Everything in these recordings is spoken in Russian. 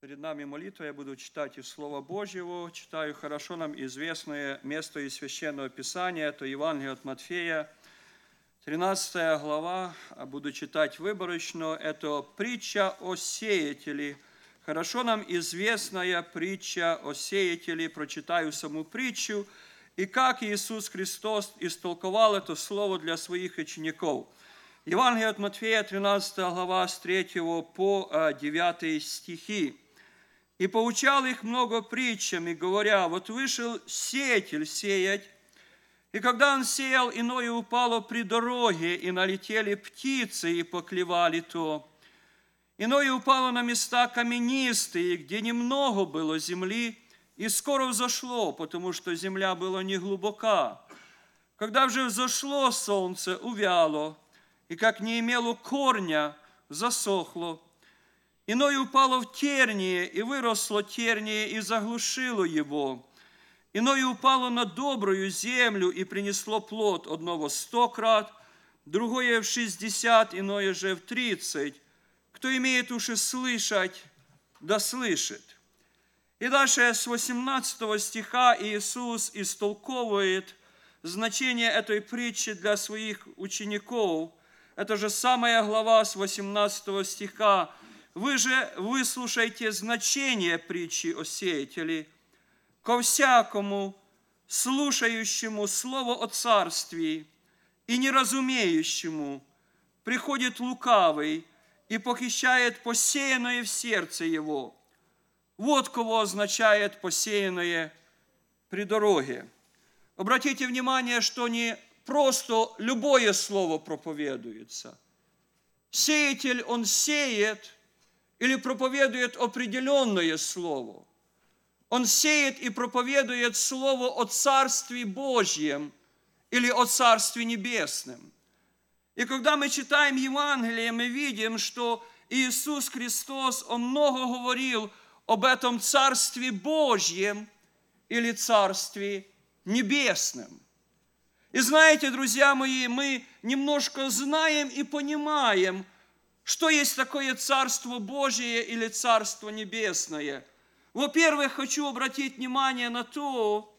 Перед нами молитва, я буду читать из Слова Божьего, читаю хорошо нам известное место из Священного Писания, это Евангелие от Матфея, 13 глава, а буду читать выборочно, это притча о сеятеле. Хорошо нам известная притча о сеятеле, прочитаю саму притчу, и как Иисус Христос истолковал это слово для своих учеников. Евангелие от Матфея, 13 глава, с 3 по 9 стихи. И поучал их много притчами, говоря, вот вышел сеятель сеять, и когда он сеял, иное упало при дороге, и налетели птицы, и поклевали то. Иное упало на места каменистые, где немного было земли, и скоро взошло, потому что земля была не глубока. Когда же взошло солнце, увяло, и как не имело корня, засохло, Иное упало в терние, и выросло терние, и заглушило его. Иное упало на добрую землю, и принесло плод одного сто крат, другое в шестьдесят, иное же в тридцать. Кто имеет уши слышать, да слышит. И дальше с 18 стиха Иисус истолковывает значение этой притчи для своих учеников. Это же самая глава с 18 стиха, вы же выслушайте значение притчи о сеятеле. Ко всякому, слушающему слово о царстве и неразумеющему, приходит лукавый и похищает посеянное в сердце его. Вот кого означает посеянное при дороге. Обратите внимание, что не просто любое слово проповедуется. Сеятель, он сеет – или проповедует определенное слово. Он сеет и проповедует слово о Царстве Божьем или о Царстве Небесном. И когда мы читаем Евангелие, мы видим, что Иисус Христос, Он много говорил об этом Царстве Божьем или Царстве Небесном. И знаете, друзья мои, мы немножко знаем и понимаем – что есть такое Царство Божие или Царство Небесное? Во-первых, хочу обратить внимание на то,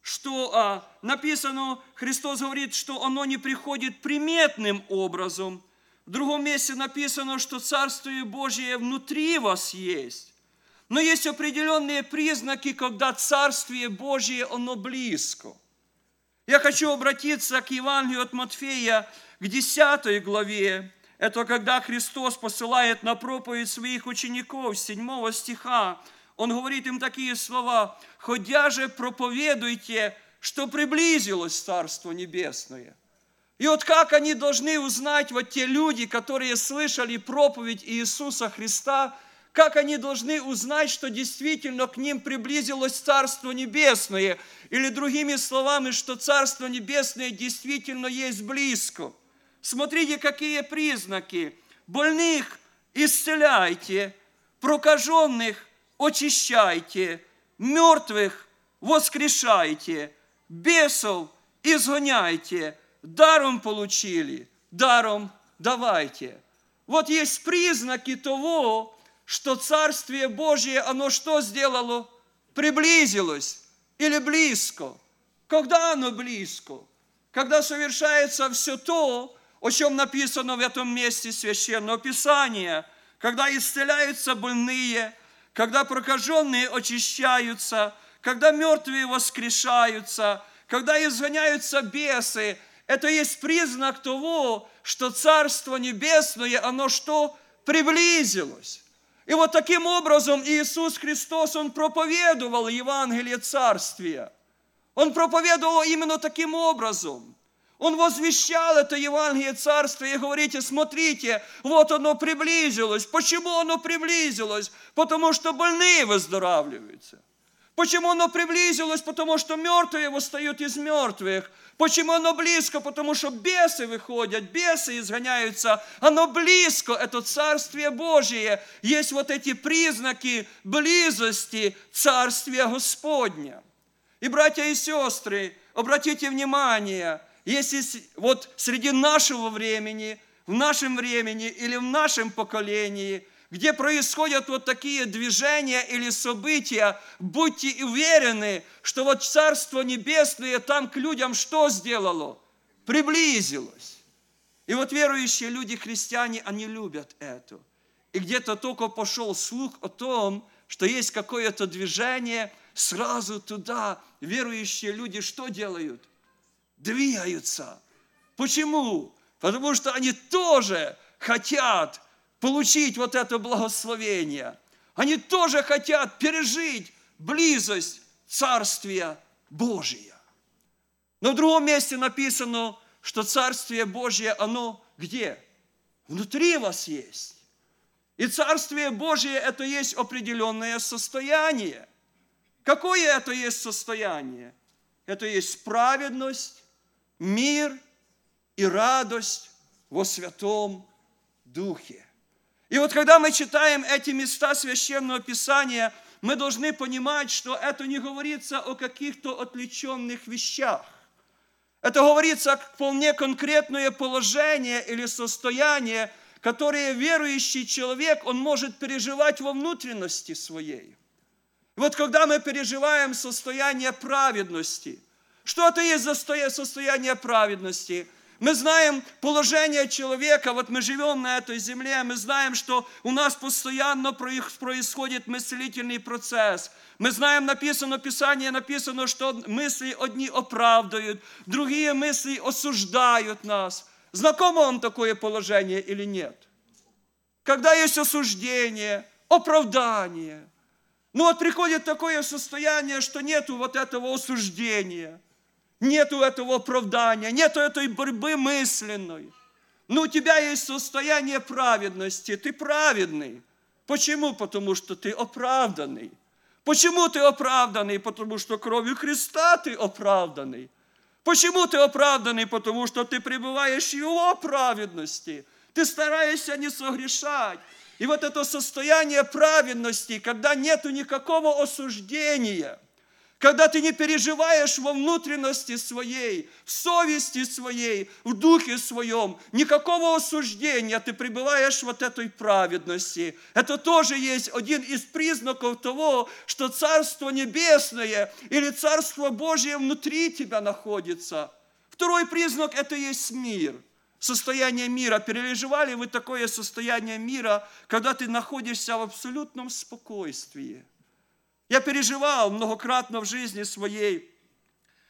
что а, написано, Христос говорит, что оно не приходит приметным образом. В другом месте написано, что Царствие Божие внутри вас есть. Но есть определенные признаки, когда Царствие Божие, оно близко. Я хочу обратиться к Евангелию от Матфея, к 10 главе, это когда Христос посылает на проповедь своих учеников, 7 стиха. Он говорит им такие слова, «Ходя же проповедуйте, что приблизилось Царство Небесное». И вот как они должны узнать, вот те люди, которые слышали проповедь Иисуса Христа, как они должны узнать, что действительно к ним приблизилось Царство Небесное, или другими словами, что Царство Небесное действительно есть близко – Смотрите, какие признаки. Больных исцеляйте, прокаженных очищайте, мертвых воскрешайте, бесов изгоняйте, даром получили, даром давайте. Вот есть признаки того, что Царствие Божие, оно что сделало? Приблизилось или близко. Когда оно близко? Когда совершается все то, о чем написано в этом месте Священного Писания, когда исцеляются больные, когда прокаженные очищаются, когда мертвые воскрешаются, когда изгоняются бесы, это есть признак того, что Царство Небесное, оно что? Приблизилось. И вот таким образом Иисус Христос, Он проповедовал Евангелие Царствия. Он проповедовал именно таким образом. Он возвещал это Евангелие Царства и говорите, смотрите, вот оно приблизилось. Почему оно приблизилось? Потому что больные выздоравливаются. Почему оно приблизилось? Потому что мертвые восстают из мертвых. Почему оно близко? Потому что бесы выходят, бесы изгоняются. Оно близко, это Царствие Божие. Есть вот эти признаки близости Царствия Господня. И, братья и сестры, обратите внимание – если вот среди нашего времени, в нашем времени или в нашем поколении где происходят вот такие движения или события, будьте уверены, что вот Царство Небесное там к людям что сделало? Приблизилось. И вот верующие люди, христиане, они любят это. И где-то только пошел слух о том, что есть какое-то движение, сразу туда верующие люди что делают? Двигаются. Почему? Потому что они тоже хотят получить вот это благословение. Они тоже хотят пережить близость Царствия Божия. Но в другом месте написано, что Царствие Божье, оно где? Внутри вас есть. И Царствие Божье – это есть определенное состояние. Какое это есть состояние? Это есть праведность, мир и радость во Святом Духе. И вот когда мы читаем эти места Священного Писания, мы должны понимать, что это не говорится о каких-то отвлеченных вещах. Это говорится о вполне конкретное положение или состояние, которое верующий человек, он может переживать во внутренности своей. Вот когда мы переживаем состояние праведности, что это есть за состояние праведности? Мы знаем положение человека, вот мы живем на этой земле, мы знаем, что у нас постоянно происходит мыслительный процесс. Мы знаем, написано, Писание написано, что мысли одни оправдывают, другие мысли осуждают нас. Знакомо вам такое положение или нет? Когда есть осуждение, оправдание. Ну вот приходит такое состояние, что нету вот этого осуждения – Нету этого оправдания, нету этой борьбы мысленной. Но у тебя есть состояние праведности, ты праведный. Почему? Потому что ты оправданный. Почему ты оправданный? Потому что кровью Христа ты оправданный. Почему ты оправданный? Потому что ты пребываешь в Его праведности. Ты стараешься не согрешать. И вот это состояние праведности, когда нету никакого осуждения – когда ты не переживаешь во внутренности своей, в совести своей, в духе своем, никакого осуждения, ты пребываешь вот этой праведности. Это тоже есть один из признаков того, что Царство Небесное или Царство Божие внутри тебя находится. Второй признак – это есть мир – состояние мира. Переживали вы такое состояние мира, когда ты находишься в абсолютном спокойствии – я переживал многократно в жизни своей,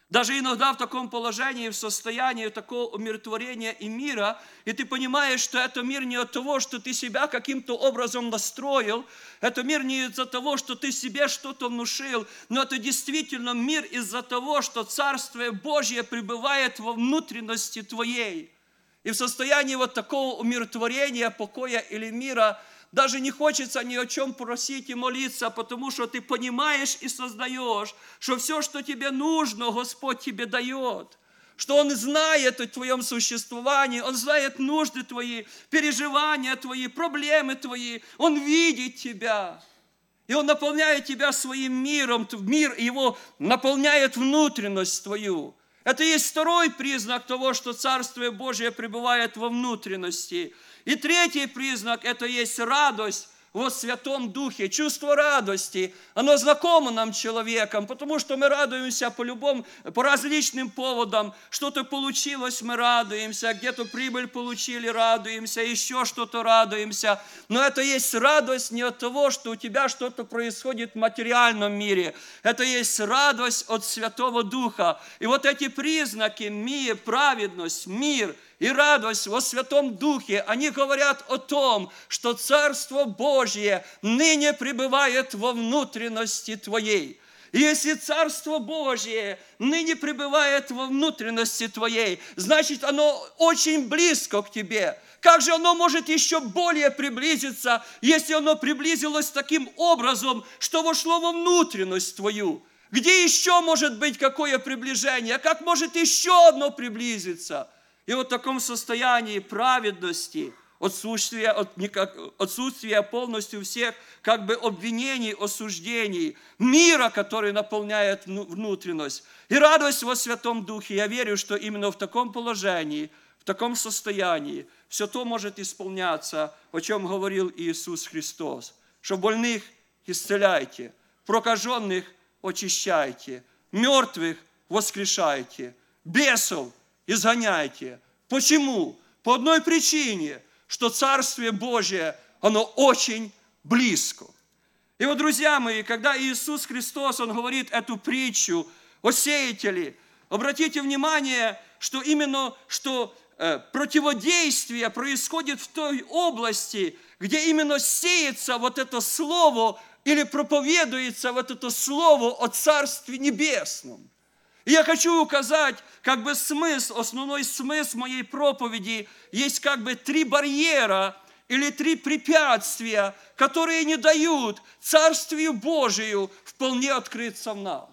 даже иногда в таком положении, в состоянии такого умиротворения и мира, и ты понимаешь, что это мир не от того, что ты себя каким-то образом настроил, это мир не из-за того, что ты себе что-то внушил, но это действительно мир из-за того, что Царствие Божье пребывает во внутренности твоей. И в состоянии вот такого умиротворения, покоя или мира – даже не хочется ни о чем просить и молиться, потому что ты понимаешь и создаешь, что все, что тебе нужно, Господь тебе дает. Что Он знает о твоем существовании, Он знает нужды твои, переживания твои, проблемы твои. Он видит тебя. И Он наполняет тебя своим миром, мир Его наполняет внутренность твою. Это есть второй признак того, что Царствие Божие пребывает во внутренности – и третий признак – это есть радость во Святом Духе, чувство радости. Оно знакомо нам человеком, потому что мы радуемся по любым, по различным поводам. Что-то получилось, мы радуемся, где-то прибыль получили, радуемся, еще что-то радуемся. Но это есть радость не от того, что у тебя что-то происходит в материальном мире. Это есть радость от Святого Духа. И вот эти признаки, мир, праведность, мир – и радость во Святом Духе, они говорят о том, что Царство Божье ныне пребывает во внутренности твоей. И если Царство Божье ныне пребывает во внутренности твоей, значит, оно очень близко к тебе. Как же оно может еще более приблизиться, если оно приблизилось таким образом, что вошло во внутренность твою? Где еще может быть какое приближение? Как может еще одно приблизиться? И вот в таком состоянии праведности, отсутствия, отсутствия полностью всех как бы обвинений, осуждений, мира, который наполняет внутренность, и радость во Святом Духе. Я верю, что именно в таком положении, в таком состоянии все то может исполняться, о чем говорил Иисус Христос, что больных исцеляйте, прокаженных очищайте, мертвых воскрешайте, бесов изгоняйте. Почему? По одной причине, что Царствие Божие, оно очень близко. И вот, друзья мои, когда Иисус Христос, Он говорит эту притчу о сеятеле, обратите внимание, что именно, что э, противодействие происходит в той области, где именно сеется вот это слово или проповедуется вот это слово о Царстве Небесном. И я хочу указать, как бы смысл, основной смысл моей проповеди, есть как бы три барьера или три препятствия, которые не дают Царствию Божию вполне открыться в нас.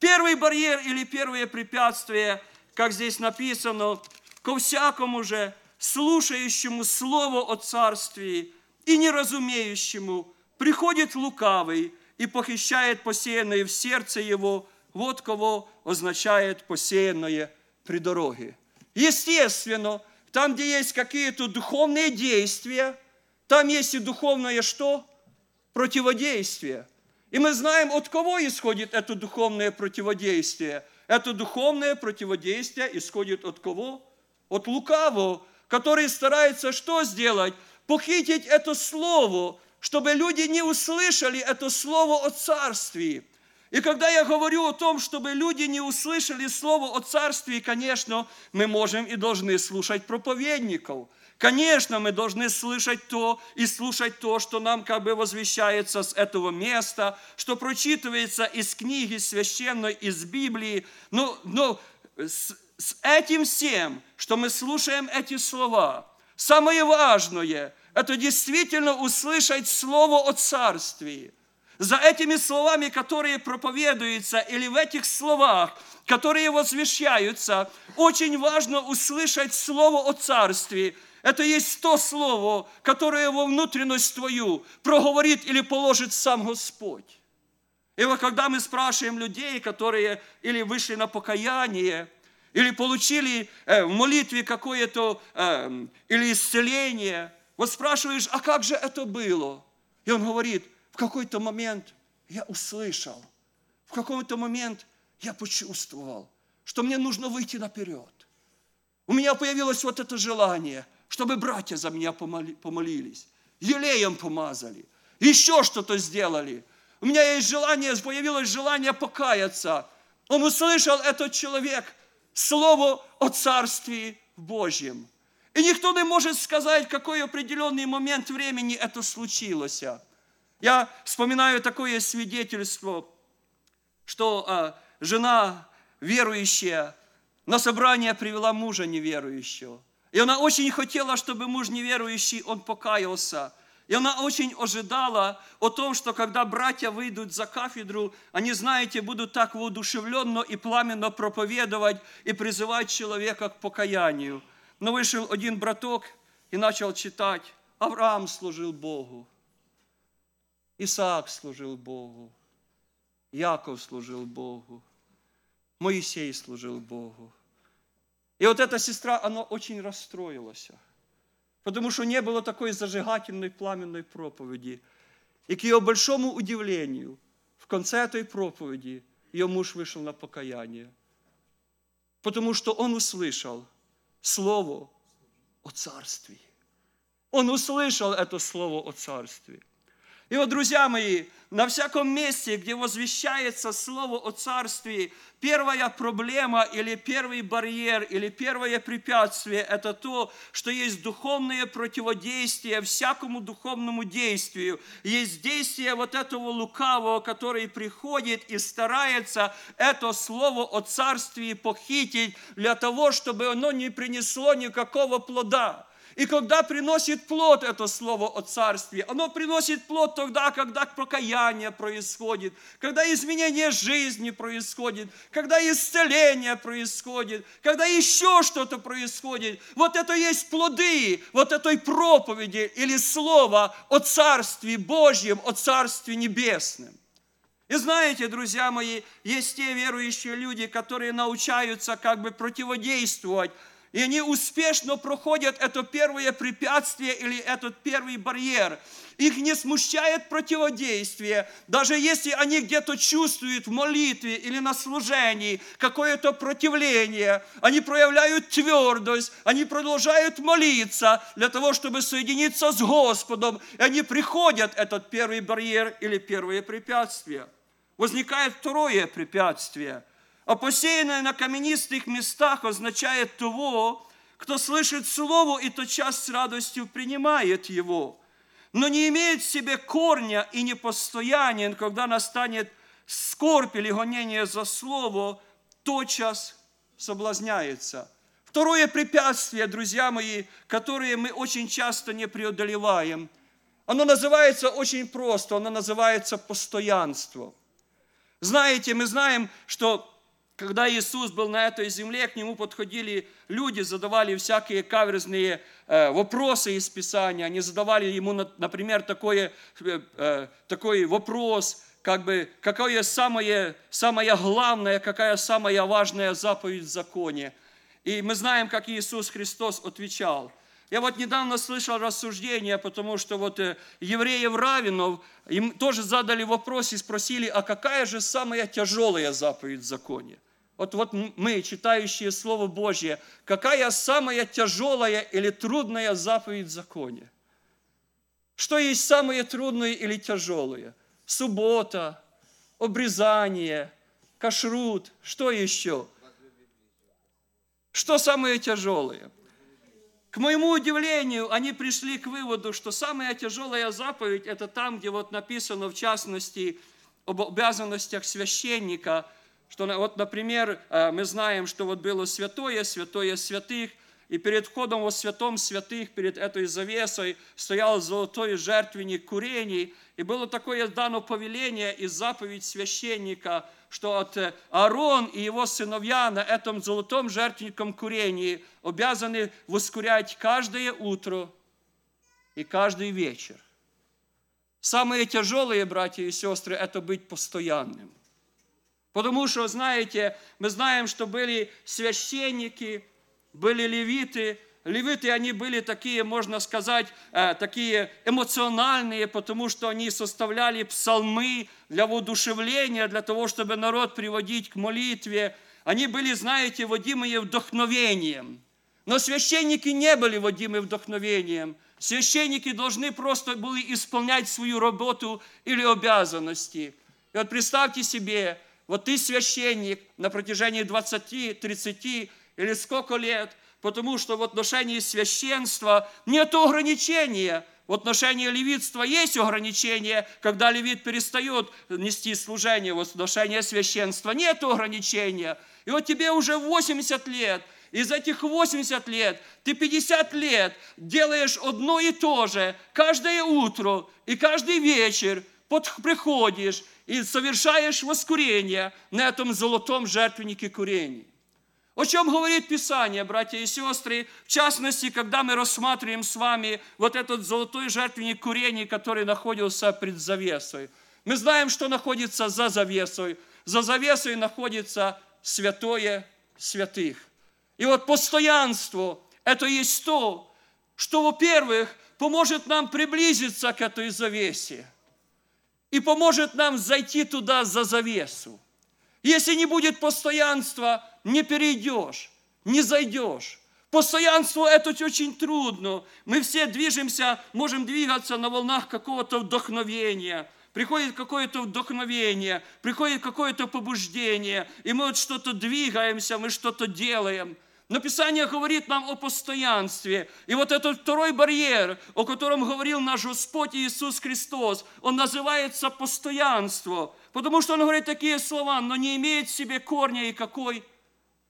Первый барьер или первое препятствие, как здесь написано, ко всякому же слушающему Слово о Царствии и неразумеющему приходит лукавый и похищает посеянное в сердце его, вот кого означает посеянное при дороге. Естественно, там, где есть какие-то духовные действия, там есть и духовное что? Противодействие. И мы знаем, от кого исходит это духовное противодействие. Это духовное противодействие исходит от кого? От лукавого, который старается что сделать? Похитить это слово, чтобы люди не услышали это слово о царстве. И когда я говорю о том, чтобы люди не услышали слово о царстве, конечно, мы можем и должны слушать проповедников – Конечно, мы должны слышать то и слушать то, что нам как бы возвещается с этого места, что прочитывается из книги священной, из Библии. Но, но с, с этим всем, что мы слушаем эти слова, самое важное – это действительно услышать Слово о Царстве – за этими словами, которые проповедуются, или в этих словах, которые возвещаются, очень важно услышать Слово о Царстве – это есть то слово, которое во внутренность твою проговорит или положит сам Господь. И вот когда мы спрашиваем людей, которые или вышли на покаяние, или получили э, в молитве какое-то э, или исцеление, вот спрашиваешь, а как же это было? И он говорит, в какой-то момент я услышал, в какой-то момент я почувствовал, что мне нужно выйти наперед. У меня появилось вот это желание – чтобы братья за меня помолились, елеем помазали, еще что-то сделали. У меня есть желание, появилось желание покаяться. Он услышал этот человек слово о Царстве Божьем. И никто не может сказать, какой определенный момент времени это случилось. Я вспоминаю такое свидетельство, что а, жена верующая на собрание привела мужа неверующего. И она очень хотела, чтобы муж неверующий, он покаялся. И она очень ожидала о том, что когда братья выйдут за кафедру, они, знаете, будут так воодушевленно и пламенно проповедовать и призывать человека к покаянию. Но вышел один браток и начал читать. Авраам служил Богу. Исаак служил Богу. Яков служил Богу. Моисей служил Богу. И вот эта сестра, она очень расстроилась, потому что не было такой зажигательной пламенной проповеди. И к ее большому удивлению, в конце этой проповеди ее муж вышел на покаяние, потому что он услышал слово о царстве. Он услышал это слово о царстве. И вот, друзья мои, на всяком месте, где возвещается Слово о Царстве, первая проблема или первый барьер или первое препятствие – это то, что есть духовное противодействие всякому духовному действию. Есть действие вот этого лукавого, который приходит и старается это Слово о Царстве похитить для того, чтобы оно не принесло никакого плода. И когда приносит плод это слово о царстве, оно приносит плод тогда, когда покаяние происходит, когда изменение жизни происходит, когда исцеление происходит, когда еще что-то происходит. Вот это есть плоды вот этой проповеди или слова о Царстве Божьем, о Царстве Небесном. И знаете, друзья мои, есть те верующие люди, которые научаются как бы противодействовать и они успешно проходят это первое препятствие или этот первый барьер. Их не смущает противодействие, даже если они где-то чувствуют в молитве или на служении какое-то противление, они проявляют твердость, они продолжают молиться для того, чтобы соединиться с Господом, и они приходят этот первый барьер или первое препятствие. Возникает второе препятствие – а посеянное на каменистых местах означает того, кто слышит Слово и тотчас с радостью принимает его, но не имеет в себе корня и непостоянен, когда настанет скорбь или гонение за Слово, тотчас соблазняется. Второе препятствие, друзья мои, которое мы очень часто не преодолеваем, оно называется очень просто, оно называется постоянство. Знаете, мы знаем, что когда Иисус был на этой земле, к Нему подходили люди, задавали всякие каверзные э, вопросы из Писания. Они задавали Ему, например, такой, э, э, такой вопрос, как бы, какое самое, самое главное, какая самая важная заповедь в законе. И мы знаем, как Иисус Христос отвечал. Я вот недавно слышал рассуждение, потому что вот евреев равенов, им тоже задали вопрос и спросили, а какая же самая тяжелая заповедь в законе? Вот, вот мы, читающие Слово Божье, какая самая тяжелая или трудная заповедь в законе? Что есть самое трудное или тяжелое? Суббота, обрезание, кашрут, что еще? Что самое тяжелое? К моему удивлению, они пришли к выводу, что самая тяжелая заповедь – это там, где вот написано, в частности, об обязанностях священника – что вот, например, э, мы знаем, что вот было святое, святое святых, и перед входом во святом святых, перед этой завесой, стоял золотой жертвенник курений, и было такое дано повеление и заповедь священника, что от э, Аарон и его сыновья на этом золотом жертвенником курении обязаны воскурять каждое утро и каждый вечер. Самые тяжелые, братья и сестры, это быть постоянным – Потому что, знаете, мы знаем, что были священники, были левиты. Левиты, они были такие, можно сказать, э, такие эмоциональные, потому что они составляли псалмы для воодушевления, для того, чтобы народ приводить к молитве. Они были, знаете, водимые вдохновением. Но священники не были водимы вдохновением. Священники должны просто были исполнять свою работу или обязанности. И вот представьте себе, вот ты священник на протяжении 20, 30 или сколько лет, потому что в отношении священства нет ограничения. В отношении левитства есть ограничения, когда левит перестает нести служение. В отношении священства нет ограничения. И вот тебе уже 80 лет, из этих 80 лет ты 50 лет делаешь одно и то же каждое утро и каждый вечер приходишь и совершаешь воскурение на этом золотом жертвеннике курений. О чем говорит Писание, братья и сестры, в частности, когда мы рассматриваем с вами вот этот золотой жертвенник курений, который находился пред завесой. Мы знаем, что находится за завесой. За завесой находится святое святых. И вот постоянство – это есть то, что, во-первых, поможет нам приблизиться к этой завесе и поможет нам зайти туда за завесу. Если не будет постоянства, не перейдешь, не зайдешь. Постоянство это очень трудно. Мы все движемся, можем двигаться на волнах какого-то вдохновения. Приходит какое-то вдохновение, приходит какое-то побуждение, и мы вот что-то двигаемся, мы что-то делаем – но Писание говорит нам о постоянстве. И вот этот второй барьер, о котором говорил наш Господь Иисус Христос, он называется постоянство. Потому что он говорит такие слова, но не имеет в себе корня и какой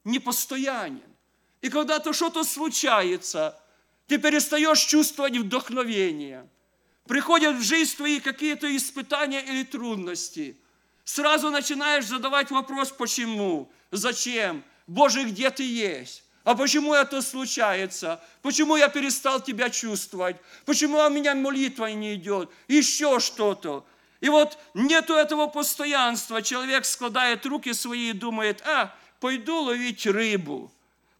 непостоянен. И когда-то что-то случается, ты перестаешь чувствовать вдохновение. Приходят в жизнь твои какие-то испытания или трудности. Сразу начинаешь задавать вопрос, почему, зачем, Боже, где ты есть? А почему это случается? Почему я перестал тебя чувствовать? Почему у меня молитва не идет? Еще что-то. И вот нету этого постоянства. Человек складает руки свои и думает, а, пойду ловить рыбу.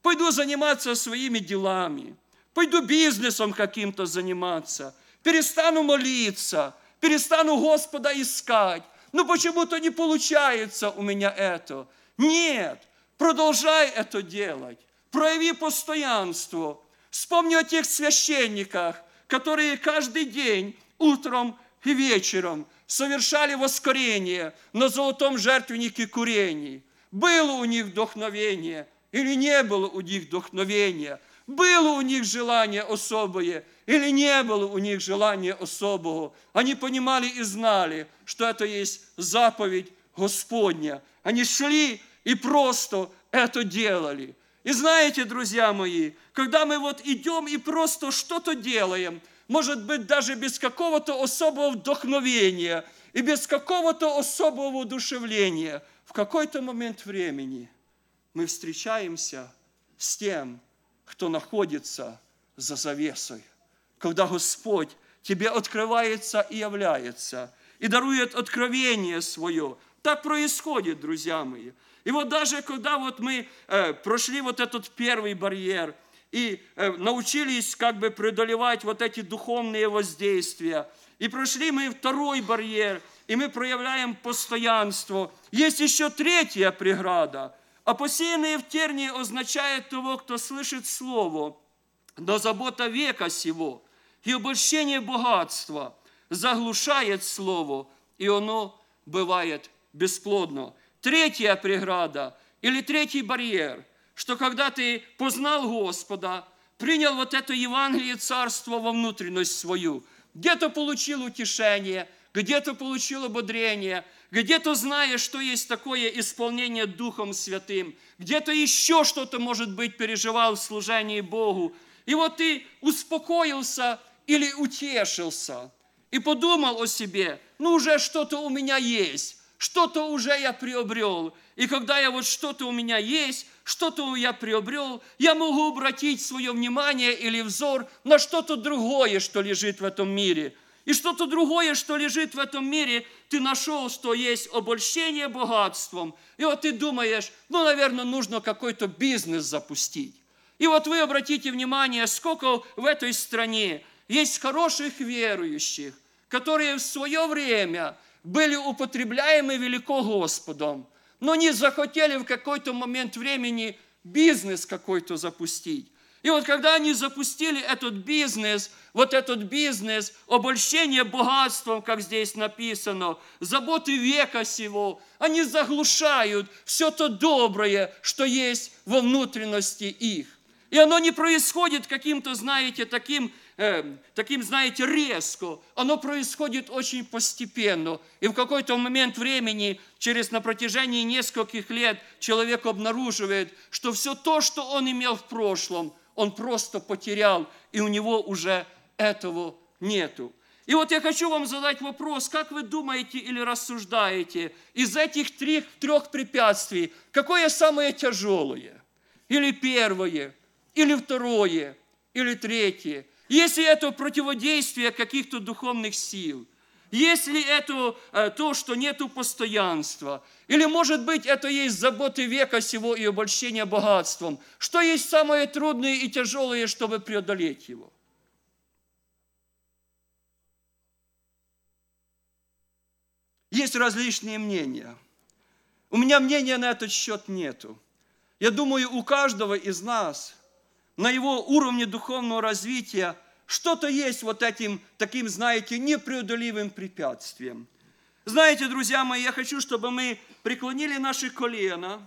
пойду заниматься своими делами, пойду бизнесом каким-то заниматься, перестану молиться, перестану Господа искать. Ну почему-то не получается у меня это. Нет, продолжай это делать. Прояви постоянство. Вспомни о тех священниках, которые каждый день, утром и вечером совершали воскорение на золотом жертвеннике курений. Было у них вдохновение или не было у них вдохновения? Было у них желание особое или не было у них желания особого? Они понимали и знали, что это есть заповедь Господня. Они шли и просто это делали. И знаете, друзья мои, когда мы вот идем и просто что-то делаем, может быть, даже без какого-то особого вдохновения и без какого-то особого удушевления, в какой-то момент времени мы встречаемся с тем, кто находится за завесой. Когда Господь тебе открывается и является, и дарует откровение свое. Так происходит, друзья мои. И вот даже когда вот мы э, прошли вот этот первый барьер и э, научились как бы преодолевать вот эти духовные воздействия, и прошли мы второй барьер, и мы проявляем постоянство. Есть еще третья преграда. А посеянные в тернии означает того, кто слышит слово, но забота века сего и обольщение богатства заглушает слово, и оно бывает бесплодно. Третья преграда или третий барьер, что когда ты познал Господа, принял вот это Евангелие Царства во внутренность свою, где-то получил утешение, где-то получил ободрение, где-то знаешь, что есть такое исполнение Духом Святым, где-то еще что-то, может быть, переживал в служении Богу. И вот ты успокоился или утешился и подумал о себе, ну уже что-то у меня есть, что-то уже я приобрел. И когда я вот что-то у меня есть, что-то я приобрел, я могу обратить свое внимание или взор на что-то другое, что лежит в этом мире. И что-то другое, что лежит в этом мире, ты нашел, что есть обольщение богатством. И вот ты думаешь, ну, наверное, нужно какой-то бизнес запустить. И вот вы обратите внимание, сколько в этой стране есть хороших верующих, которые в свое время были употребляемы велико Господом, но не захотели в какой-то момент времени бизнес какой-то запустить. И вот когда они запустили этот бизнес, вот этот бизнес, обольщение богатством, как здесь написано, заботы века сего, они заглушают все то доброе, что есть во внутренности их. И оно не происходит каким-то, знаете, таким э, таким, знаете, резко. Оно происходит очень постепенно. И в какой-то момент времени, через на протяжении нескольких лет, человек обнаруживает, что все то, что он имел в прошлом, он просто потерял, и у него уже этого нету. И вот я хочу вам задать вопрос, как вы думаете или рассуждаете, из этих трех, трех препятствий, какое самое тяжелое? Или первое, или второе, или третье? Если это противодействие каких-то духовных сил, если это э, то, что нету постоянства, или, может быть, это есть заботы века сего и обольщение богатством, что есть самое трудное и тяжелое, чтобы преодолеть его? Есть различные мнения. У меня мнения на этот счет нету. Я думаю, у каждого из нас – на его уровне духовного развития что-то есть вот этим таким, знаете, непреодолимым препятствием. Знаете, друзья мои, я хочу, чтобы мы преклонили наши колена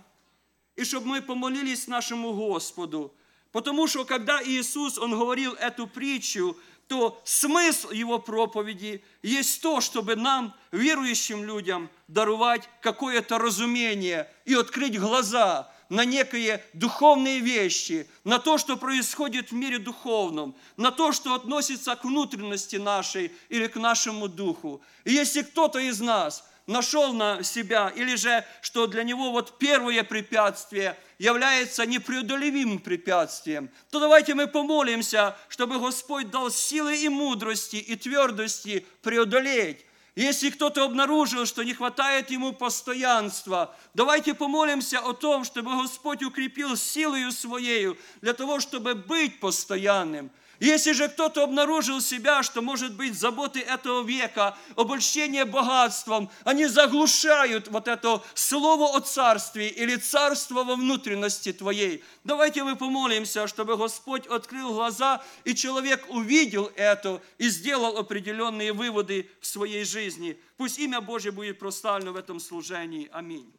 и чтобы мы помолились нашему Господу. Потому что когда Иисус, Он говорил эту притчу, то смысл Его проповеди есть то, чтобы нам, верующим людям, даровать какое-то разумение и открыть глаза – на некие духовные вещи, на то, что происходит в мире духовном, на то, что относится к внутренности нашей или к нашему духу. И если кто-то из нас нашел на себя, или же, что для него вот первое препятствие является непреодолимым препятствием, то давайте мы помолимся, чтобы Господь дал силы и мудрости и твердости преодолеть Если кто-то обнаружил, что не хватает ему постоянства, давайте помолимся о том, чтобы Господь укрепил силою Своею для того, чтобы быть постоянным. Если же кто-то обнаружил себя, что, может быть, заботы этого века, обольщение богатством, они заглушают вот это слово о царстве или царство во внутренности твоей. Давайте мы помолимся, чтобы Господь открыл глаза, и человек увидел это и сделал определенные выводы в своей жизни. Пусть имя Божье будет прославлено в этом служении. Аминь.